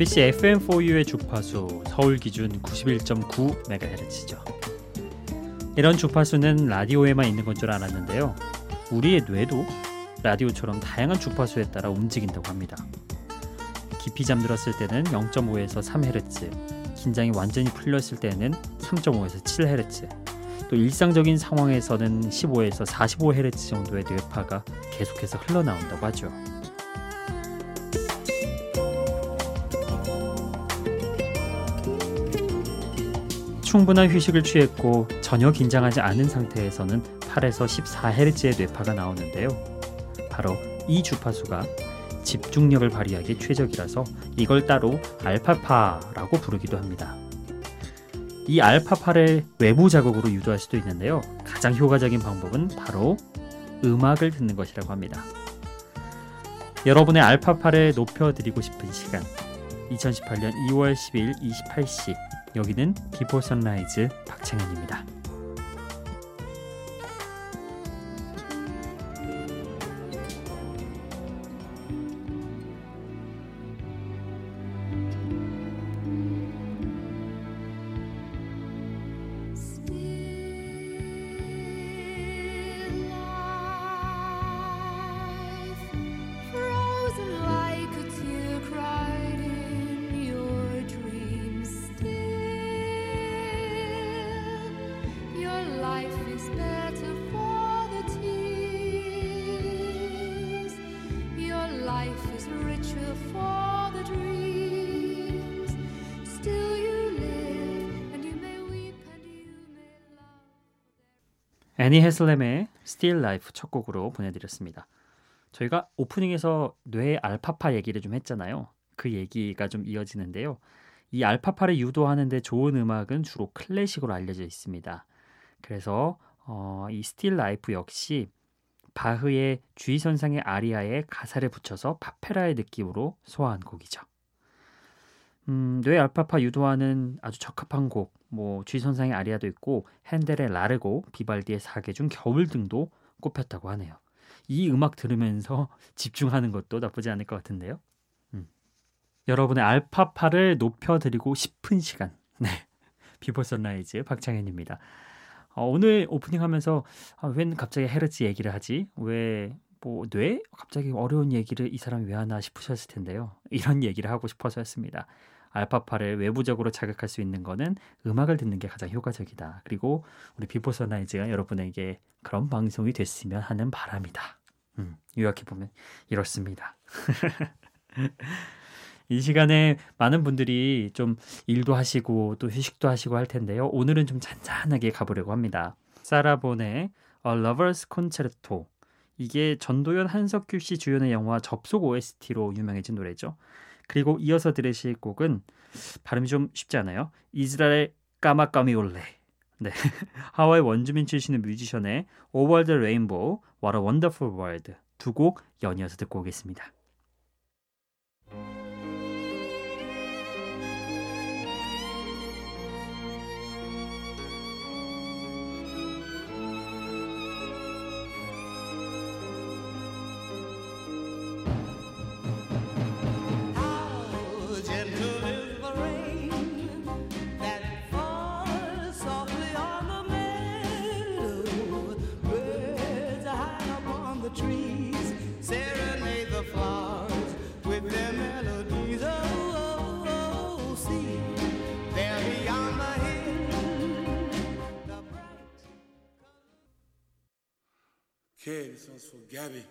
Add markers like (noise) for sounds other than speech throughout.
MBC FM4U의 주파수 서울 기준 91.9MHz죠. 이런 주파수는 라디오에만 있는 건 줄 알았는데요. 우리의 뇌도 라디오처럼 다양한 주파수에 따라 움직인다고 합니다. 깊이 잠들었을 때는 0.5에서 3Hz, 긴장이 완전히 풀렸을 때는 3.5에서 7Hz, 또 일상적인 상황에서는 15에서 45Hz 정도의 뇌파가 계속해서 흘러나온다고 하죠. 충분한 휴식을 취했고 전혀 긴장하지 않은 상태에서는 8에서 14Hz의 뇌파가 나오는데요. 바로 이 주파수가 집중력을 발휘하기에 최적이라서 이걸 따로 알파파라고 부르기도 합니다. 이 알파파를 외부 자극으로 유도할 수도 있는데요. 가장 효과적인 방법은 바로 음악을 듣는 것이라고 합니다. 여러분의 알파파를 높여드리고 싶은 시간 2018년 2월 10일 28시 여기는 비포 선라이즈 박창현입니다. 애니 해슬램의 Still Life 첫 곡으로 보내드렸습니다. 저희가 오프닝에서 뇌 알파파 얘기를 좀 했잖아요. 그 얘기가 좀 이어지는데요. 이 알파파를 유도하는데 좋은 음악은 주로 클래식으로 알려져 있습니다. 그래서 어, 이 Still Life 역시 바흐의 G선상의 아리아에 가사를 붙여서 파페라의 느낌으로 소화한 곡이죠. 음, 뇌 알파파 유도하는 아주 적합한 곡, 뭐 G선상의 아리아도 있고 헨델의 라르고, 비발디의 사계 중 겨울 등도 꼽혔다고 하네요. 이 음악 들으면서 (laughs) 집중하는 것도 나쁘지 않을 것 같은데요. 음. 여러분의 알파파를 높여드리고 싶은 시간. (laughs) 네. 비포 선라이즈 박창현입니다. 어, 오늘 오프닝 하면서 아, 웬 갑자기 헤르츠 얘기를 하지? 왜 뭐 뇌? 갑자기 어려운 얘기를 이 사람이 왜 하나 싶으셨을 텐데요. (laughs) 이런 얘기를 하고 싶어서였습니다. 알파파를 외부적으로 자극할 수 있는 거는 음악을 듣는 게 가장 효과적이다. 그리고 우리 비포 선라이즈가 여러분에게 그런 방송이 됐으면 하는 바람이다. 음, 요약해 보면 이렇습니다. (laughs) 이 시간에 많은 분들이 좀 일도 하시고 또 휴식도 하시고 할 텐데요. 오늘은 좀 잔잔하게 가보려고 합니다. 사라 본의 A Lover's Concerto 이게 전도연 한석규 씨 주연의 영화 접속 OST로 유명해진 노래죠. 그리고 이어서 들으실 곡은 발음이 좀 쉽지 않아요. 이스라엘 까마까미 올레. 네. (laughs) 하와이 원주민 출신의 뮤지션의 Over the Rainbow, What a Wonderful World 두 곡 연이어서 듣고 오겠습니다. This one's for Gabby.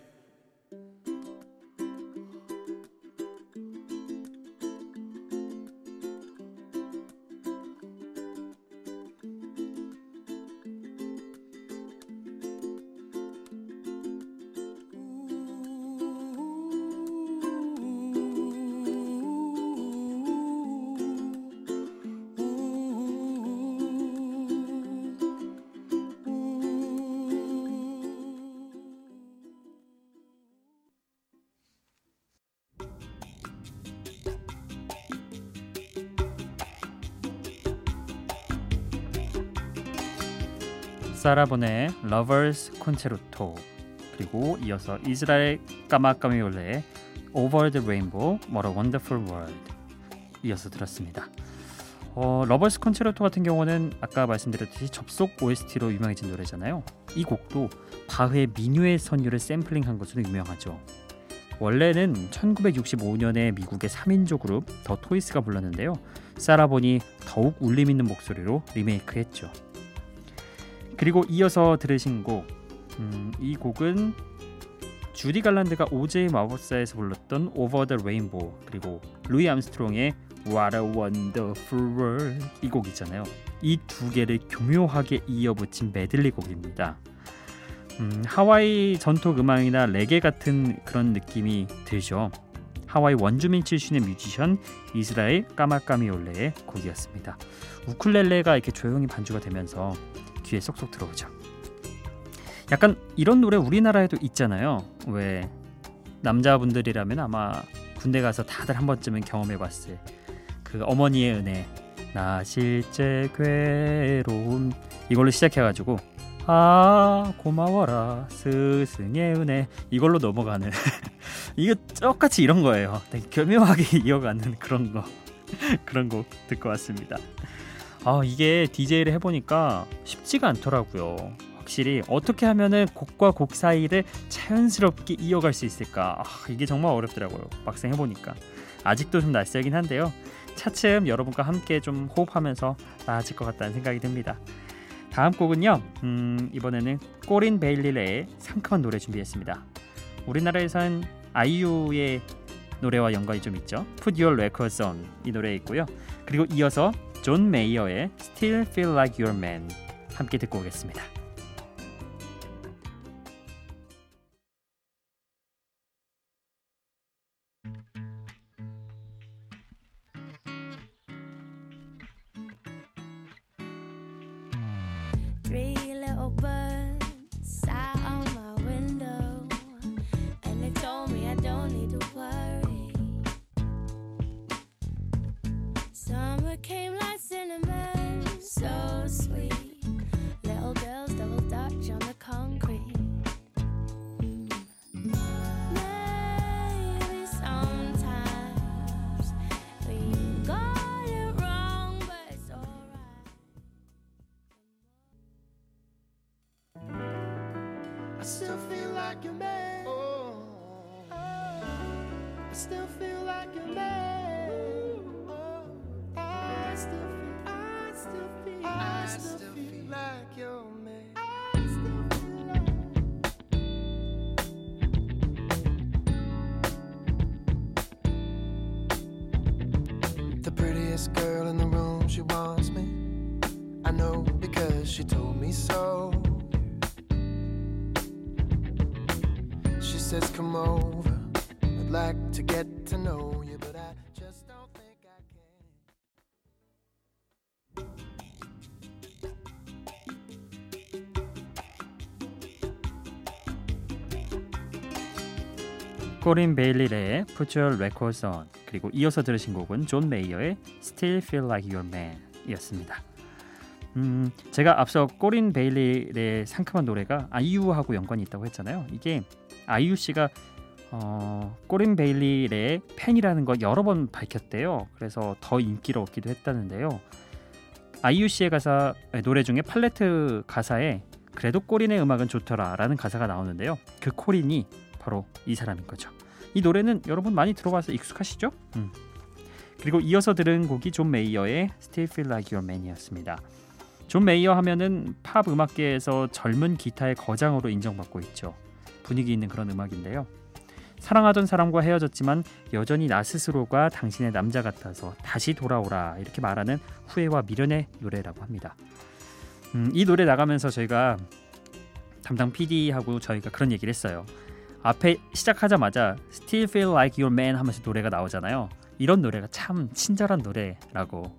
사라본의 Lovers Concerto 그리고 이어서 이스라엘 카마카위올레의 Over the Rainbow, What a Wonderful World 이어서 들었습니다. 어, Lovers Concerto 같은 경우는 아까 말씀드렸듯이 접속 OST로 유명해진 노래잖아요. 이 곡도 바흐의 미뉴에트 선율을 샘플링한 것으로 유명하죠. 원래는 1965년에 미국의 3인조 그룹 The Toys가 불렀는데요. 사라본이 더욱 울림 있는 목소리로 리메이크했죠. 그리고 이어서 들으신 곡, 음, 이 곡은 주디 갈란드가 오즈의 마법사에서 불렀던 Over the Rainbow 그리고 루이 암스트롱의 What a Wonderful World 이 곡이잖아요. 이 두 개를 교묘하게 이어붙인 메들리 곡입니다. 음, 하와이 전통 음악이나 레게 같은 그런 느낌이 들죠. 하와이 원주민 출신의 뮤지션 이스라엘 까마까미올레의 곡이었습니다. 우쿨렐레가 이렇게 조용히 반주가 되면서 귀에 쏙쏙 들어오죠. 약간 이런 노래 우리나라에도 있잖아요. 왜 남자분들이라면 아마 군대 가서 다들 한 번쯤은 경험해봤을 그 어머니의 은혜 나 실제 괴로움 이걸로 시작해가지고 아 고마워라 스승의 은혜 이걸로 넘어가는 (laughs) 이거 똑같이 이런 거예요. 되게 교묘하게 (laughs) 이어가는 그런 거 그런 곡 듣고 왔습니다. 아 이게 DJ를 해보니까 쉽지가 않더라고요. 확실히 어떻게 하면은 곡과 곡 사이를 자연스럽게 이어갈 수 있을까 아, 이게 정말 어렵더라고요. 막상 해보니까 아직도 좀 낯설긴 한데요. 차츰 여러분과 함께 좀 호흡하면서 나아질 것 같다는 생각이 듭니다. 다음 곡은요. 음, 이번에는 꼬린 베일리레의 상큼한 노래 준비했습니다. 우리나라에선 아이유의 노래와 연관이 좀 있죠. Put Your Records On 이 노래 있고요. 그리고 이어서 존 메이어의 Still Feel Like Your Man 함께 듣고 오겠습니다. Still feel like a man. 코린 베일리의 Put Your Records On 그리고 이어서 들으신 곡은 존 메이어의 Still Feel Like Your Man이었습니다. 음, 제가 앞서 코린 베일리의 상큼한 노래가 아이유하고 연관이 있다고 했잖아요. 이게 아이유 씨가 어, 코린 베일리의 팬이라는 걸 여러 번 밝혔대요. 그래서 더 인기를 얻기도 했다는데요. 아이유 씨의 가사 노래 중에 팔레트 가사에 그래도 코린의 음악은 좋더라라는 가사가 나오는데요. 그 코린이 바로 이 사람인 거죠. 이 노래는 여러분 많이 들어봐서 익숙하시죠? 음. 그리고 이어서 들은 곡이 존 메이어의 Still Feel Like Your Man이었습니다. 존 메이어 하면은 팝 음악계에서 젊은 기타의 거장으로 인정받고 있죠. 분위기 있는 그런 음악인데요. 사랑하던 사람과 헤어졌지만 여전히 나 스스로가 당신의 남자 같아서 다시 돌아오라 이렇게 말하는 후회와 미련의 노래라고 합니다. 음, 이 노래 나가면서 저희가 담당 PD하고 저희가 그런 얘기를 했어요. 앞에 시작하자마자 Still Feel Like Your Man 하면서 노래가 나오잖아요. 이런 노래가 참 친절한 노래라고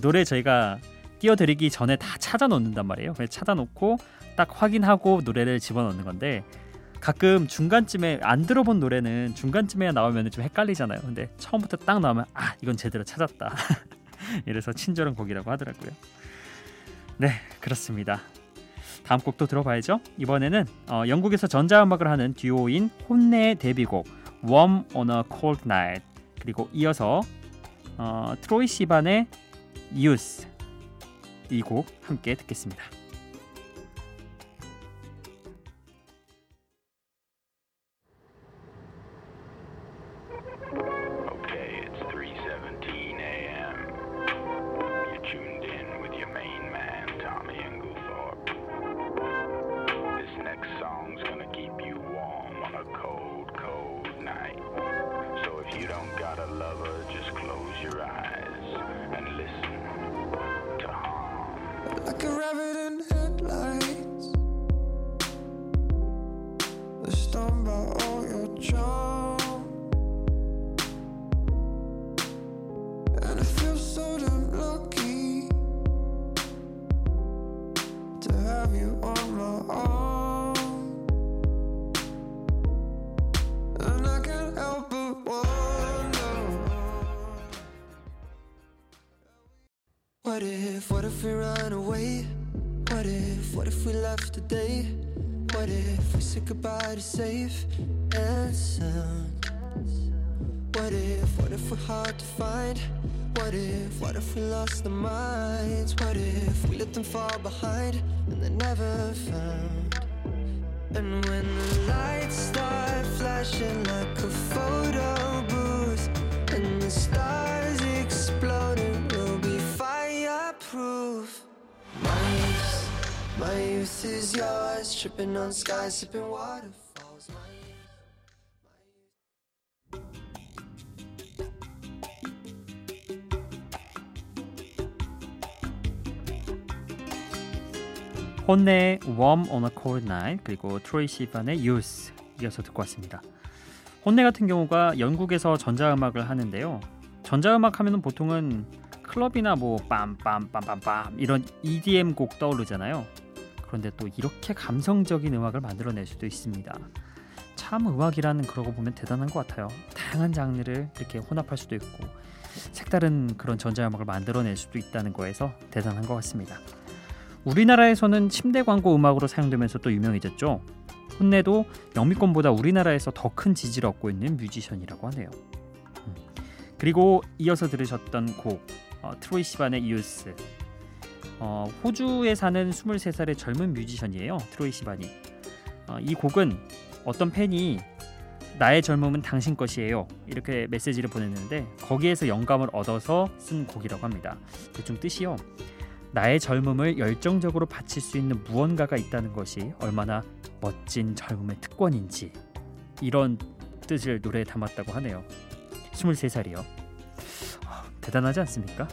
노래 저희가 띄워드리기 전에 다 찾아놓는단 말이에요. 그래서 찾아놓고 딱 확인하고 노래를 집어넣는 건데 가끔 중간쯤에 안 들어본 노래는 중간쯤에 나오면 좀 헷갈리잖아요. 근데 처음부터 딱 나오면 아 이건 제대로 찾았다. (laughs) 이래서 친절한 곡이라고 하더라고요. 네 그렇습니다. 다음 곡도 들어봐야죠. 이번에는 어, 영국에서 전자음악을 하는 듀오인 혼내의 데뷔곡 Warm on a Cold Night 그리고 이어서 어, 트로이 시반의 유스 이곡 함께 듣겠습니다. What if, what if we run away? What if, what if we left today? What if we said goodbye to safe and sound? What if, what if we're hard to find? What if, what if we lost our minds? What if we let them fall behind and they're never found? And when the lights start flashing like a photo booth And the stars 혼내의 Warm on a Cold Night 그리고 트로이 시반의 Youth 이어서 듣고 왔습니다. 혼내 같은 경우가 영국에서 전자음악을 하는데요. 전자음악 하면은 보통은 클럽이나 뭐 빰빰빰빰빰 이런 EDM 곡 떠오르잖아요. 그런데 또 이렇게 감성적인 음악을 만들어낼 수도 있습니다. 참 음악이라는 그러고 보면 대단한 것 같아요. 다양한 장르를 이렇게 혼합할 수도 있고 색다른 그런 전자음악을 만들어낼 수도 있다는 거에서 대단한 것 같습니다. 우리나라에서는 침대 광고 음악으로 사용되면서 또 유명해졌죠. 혼내도 영미권보다 우리나라에서 더 큰 지지를 얻고 있는 뮤지션이라고 하네요. 음. 그리고 이어서 들으셨던 곡 어, 트로이 시반의 이우스 어, 호주에 사는 23살의 젊은 뮤지션이에요. 트로이 시반이 어, 이 곡은 어떤 팬이 나의 젊음은 당신 것이에요 이렇게 메시지를 보냈는데 거기에서 영감을 얻어서 쓴 곡이라고 합니다. 대충 뜻이요. 나의 젊음을 열정적으로 바칠 수 있는 무언가가 있다는 것이 얼마나 멋진 젊음의 특권인지 이런 뜻을 노래에 담았다고 하네요. 23살이요. 대단하지 않습니까?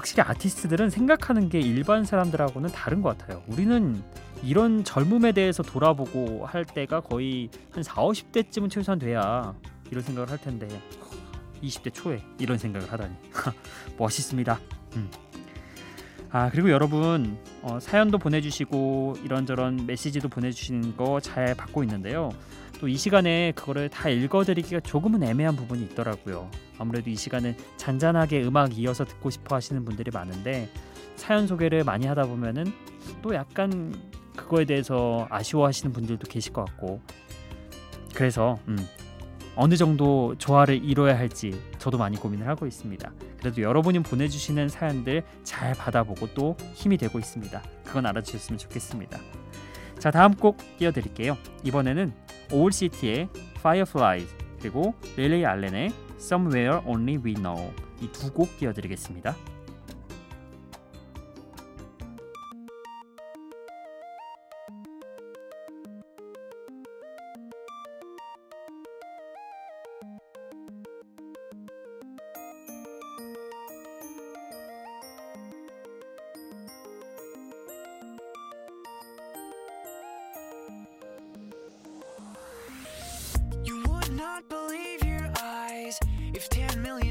확실히 아티스트들은 생각하는 게 일반 사람들하고는 다른 것 같아요. 우리는 이런 젊음에 대해서 돌아보고 할 때가 거의 한 4, 50대쯤은 최소한 돼야 이런 생각을 할 텐데 20대 초에 이런 생각을 하다니 (laughs) 멋있습니다. 음. 아 그리고 여러분 어, 사연도 보내주시고 이런저런 메시지도 보내주시는 거 잘 받고 있는데요. 또 이 시간에 그거를 다 읽어드리기가 조금은 애매한 부분이 있더라고요. 아무래도 이 시간은 잔잔하게 음악 이어서 듣고 싶어 하시는 분들이 많은데 사연 소개를 많이 하다 보면은 또 약간 그거에 대해서 아쉬워하시는 분들도 계실 것 같고 그래서 음, 어느 정도 조화를 이뤄야 할지 저도 많이 고민을 하고 있습니다. 그래도 여러분이 보내주시는 사연들 잘 받아보고 또 힘이 되고 있습니다. 그건 알아주셨으면 좋겠습니다. 자 다음 곡 띄워드릴게요. 이번에는 올시티의 Fireflies 그리고 릴리 알렌의 Somewhere Only We Know 이 두 곡 띄워드리겠습니다. If 10 million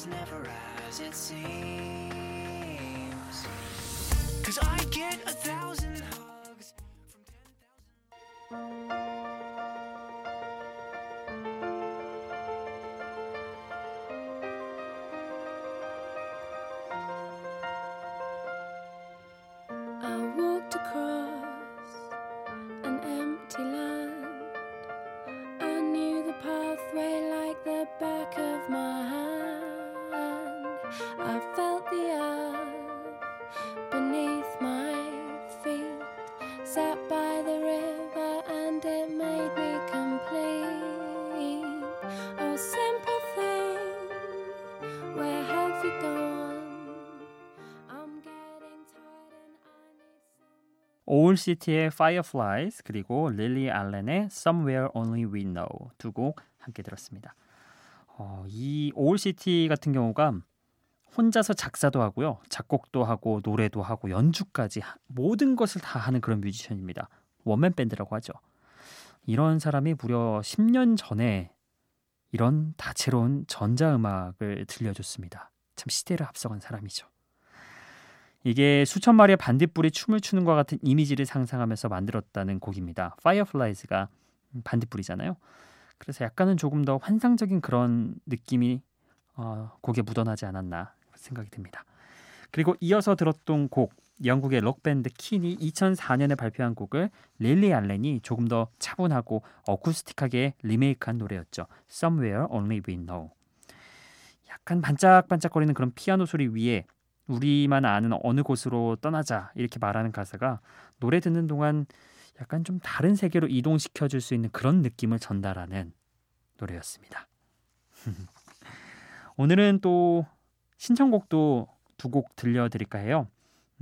was never as it seems. Cause I get a thousand. 올시티의 Fireflies 그리고 릴리 알렌의 Somewhere Only We Know 두 곡 함께 들었습니다. 어, 이 올시티 같은 경우가 혼자서 작사도 하고요, 작곡도 하고 노래도 하고 연주까지 하- 모든 것을 다 하는 그런 뮤지션입니다. 원맨 밴드라고 하죠. 이런 사람이 무려 10년 전에 이런 다채로운 전자음악을 들려줬습니다. 참 시대를 앞서간 사람이죠. 이게 수천 마리의 반딧불이 춤을 추는 것 같은 이미지를 상상하면서 만들었다는 곡입니다. Fireflies가 반딧불이잖아요. 그래서 약간은 조금 더 환상적인 그런 느낌이 어, 곡에 묻어나지 않았나 생각이 듭니다. 그리고 이어서 들었던 곡 영국의 록밴드 킨이 2004년에 발표한 곡을 릴리 알렌이 조금 더 차분하고 어쿠스틱하게 리메이크한 노래였죠. Somewhere Only We Know. 약간 반짝반짝거리는 그런 피아노 소리 위에 우리만 아는 어느 곳으로 떠나자 이렇게 말하는 가사가 노래 듣는 동안 약간 좀 다른 세계로 이동시켜 줄 수 있는 그런 느낌을 전달하는 노래였습니다. (laughs) 오늘은 또 신청곡도 두 곡 들려드릴까 해요.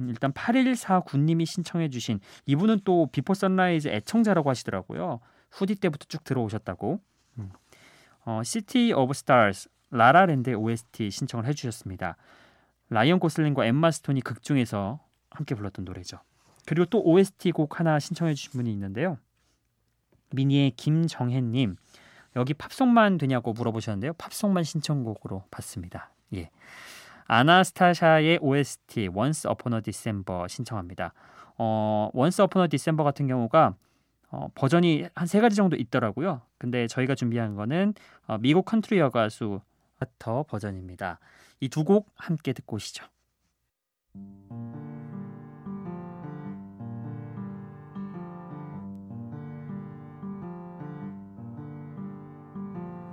음, 일단 8149님이 신청해 주신 이분은 또 비포 선라이즈 애청자라고 하시더라고요. 후디 때부터 쭉 들어오셨다고. 음. 어, City of Stars 라라랜드의 OST 신청을 해주셨습니다. 라이언 고슬링과 엠마 스톤이 극 중에서 함께 불렀던 노래죠. 그리고 또 OST 곡 하나 신청해 주신 분이 있는데요. 미니의 김정혜님 여기 팝송만 되냐고 물어보셨는데요. 팝송만 신청곡으로 받습니다. 예. 아나스타샤의 OST Once Upon a December 신청합니다. 어, Once Upon a December 같은 경우가 어, 버전이 한 세 가지 정도 있더라고요. 근데 저희가 준비한 거는 어, 미국 컨트리 여가수 카터 버전입니다. 이 두 곡 함께 듣고 오시죠.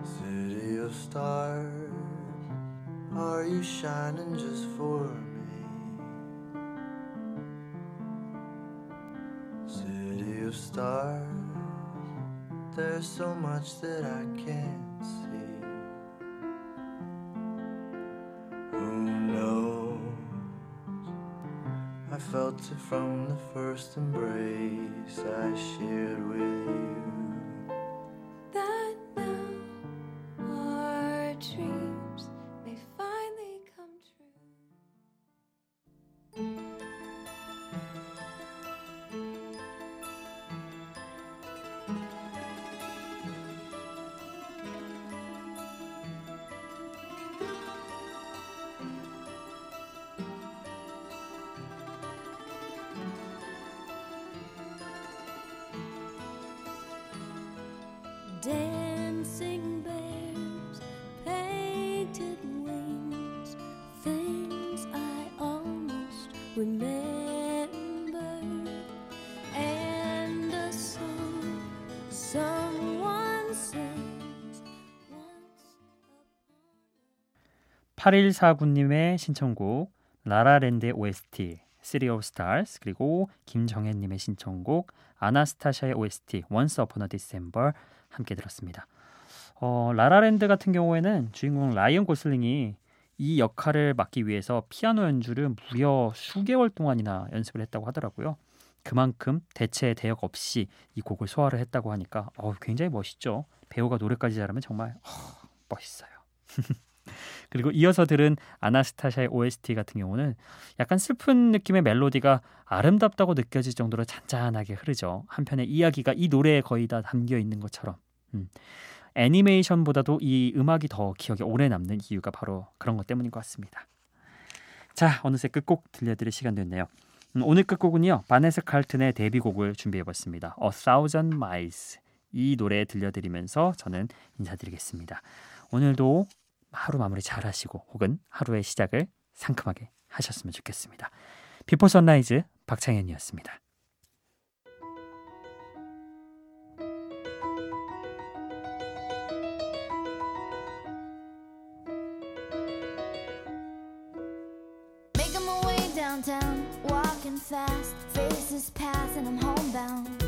City of stars, are you shining just for me? City of stars, there's so much that I can't felt it from the first embrace I shared with remember, and a song someone sings once upon 8149님의 신청곡 라라랜드의 OST City of Stars 그리고 김정혜님의 신청곡 아나스타샤의 OST Once Upon a December 함께 들었습니다. 어, 라라랜드 같은 경우에는 주인공 라이언 고슬링이 이 역할을 맡기 위해서 피아노 연주를 무려 수개월 동안이나 연습을 했다고 하더라고요. 그만큼 대체 대역 없이 이 곡을 소화를 했다고 하니까 어, 굉장히 멋있죠. 배우가 노래까지 잘하면 정말 어, 멋있어요. (laughs) 그리고 이어서 들은 아나스타샤의 OST 같은 경우는 약간 슬픈 느낌의 멜로디가 아름답다고 느껴질 정도로 잔잔하게 흐르죠. 한편의 이야기가 이 노래에 거의 다 담겨 있는 것처럼. 음. 애니메이션보다도 이 음악이 더 기억에 오래 남는 이유가 바로 그런 것 때문인 것 같습니다. 자, 어느새 끝곡 들려드릴 시간 됐네요. 음, 오늘 끝곡은요. 바네사 칼튼의 데뷔곡을 준비해봤습니다. A Thousand Miles 이 노래 들려드리면서 저는 인사드리겠습니다. 오늘도 하루 마무리 잘 하시고 혹은 하루의 시작을 상큼하게 하셨으면 좋겠습니다. 비포 선라이즈 박창현이었습니다. Walking fast, faces pass, and I'm homebound.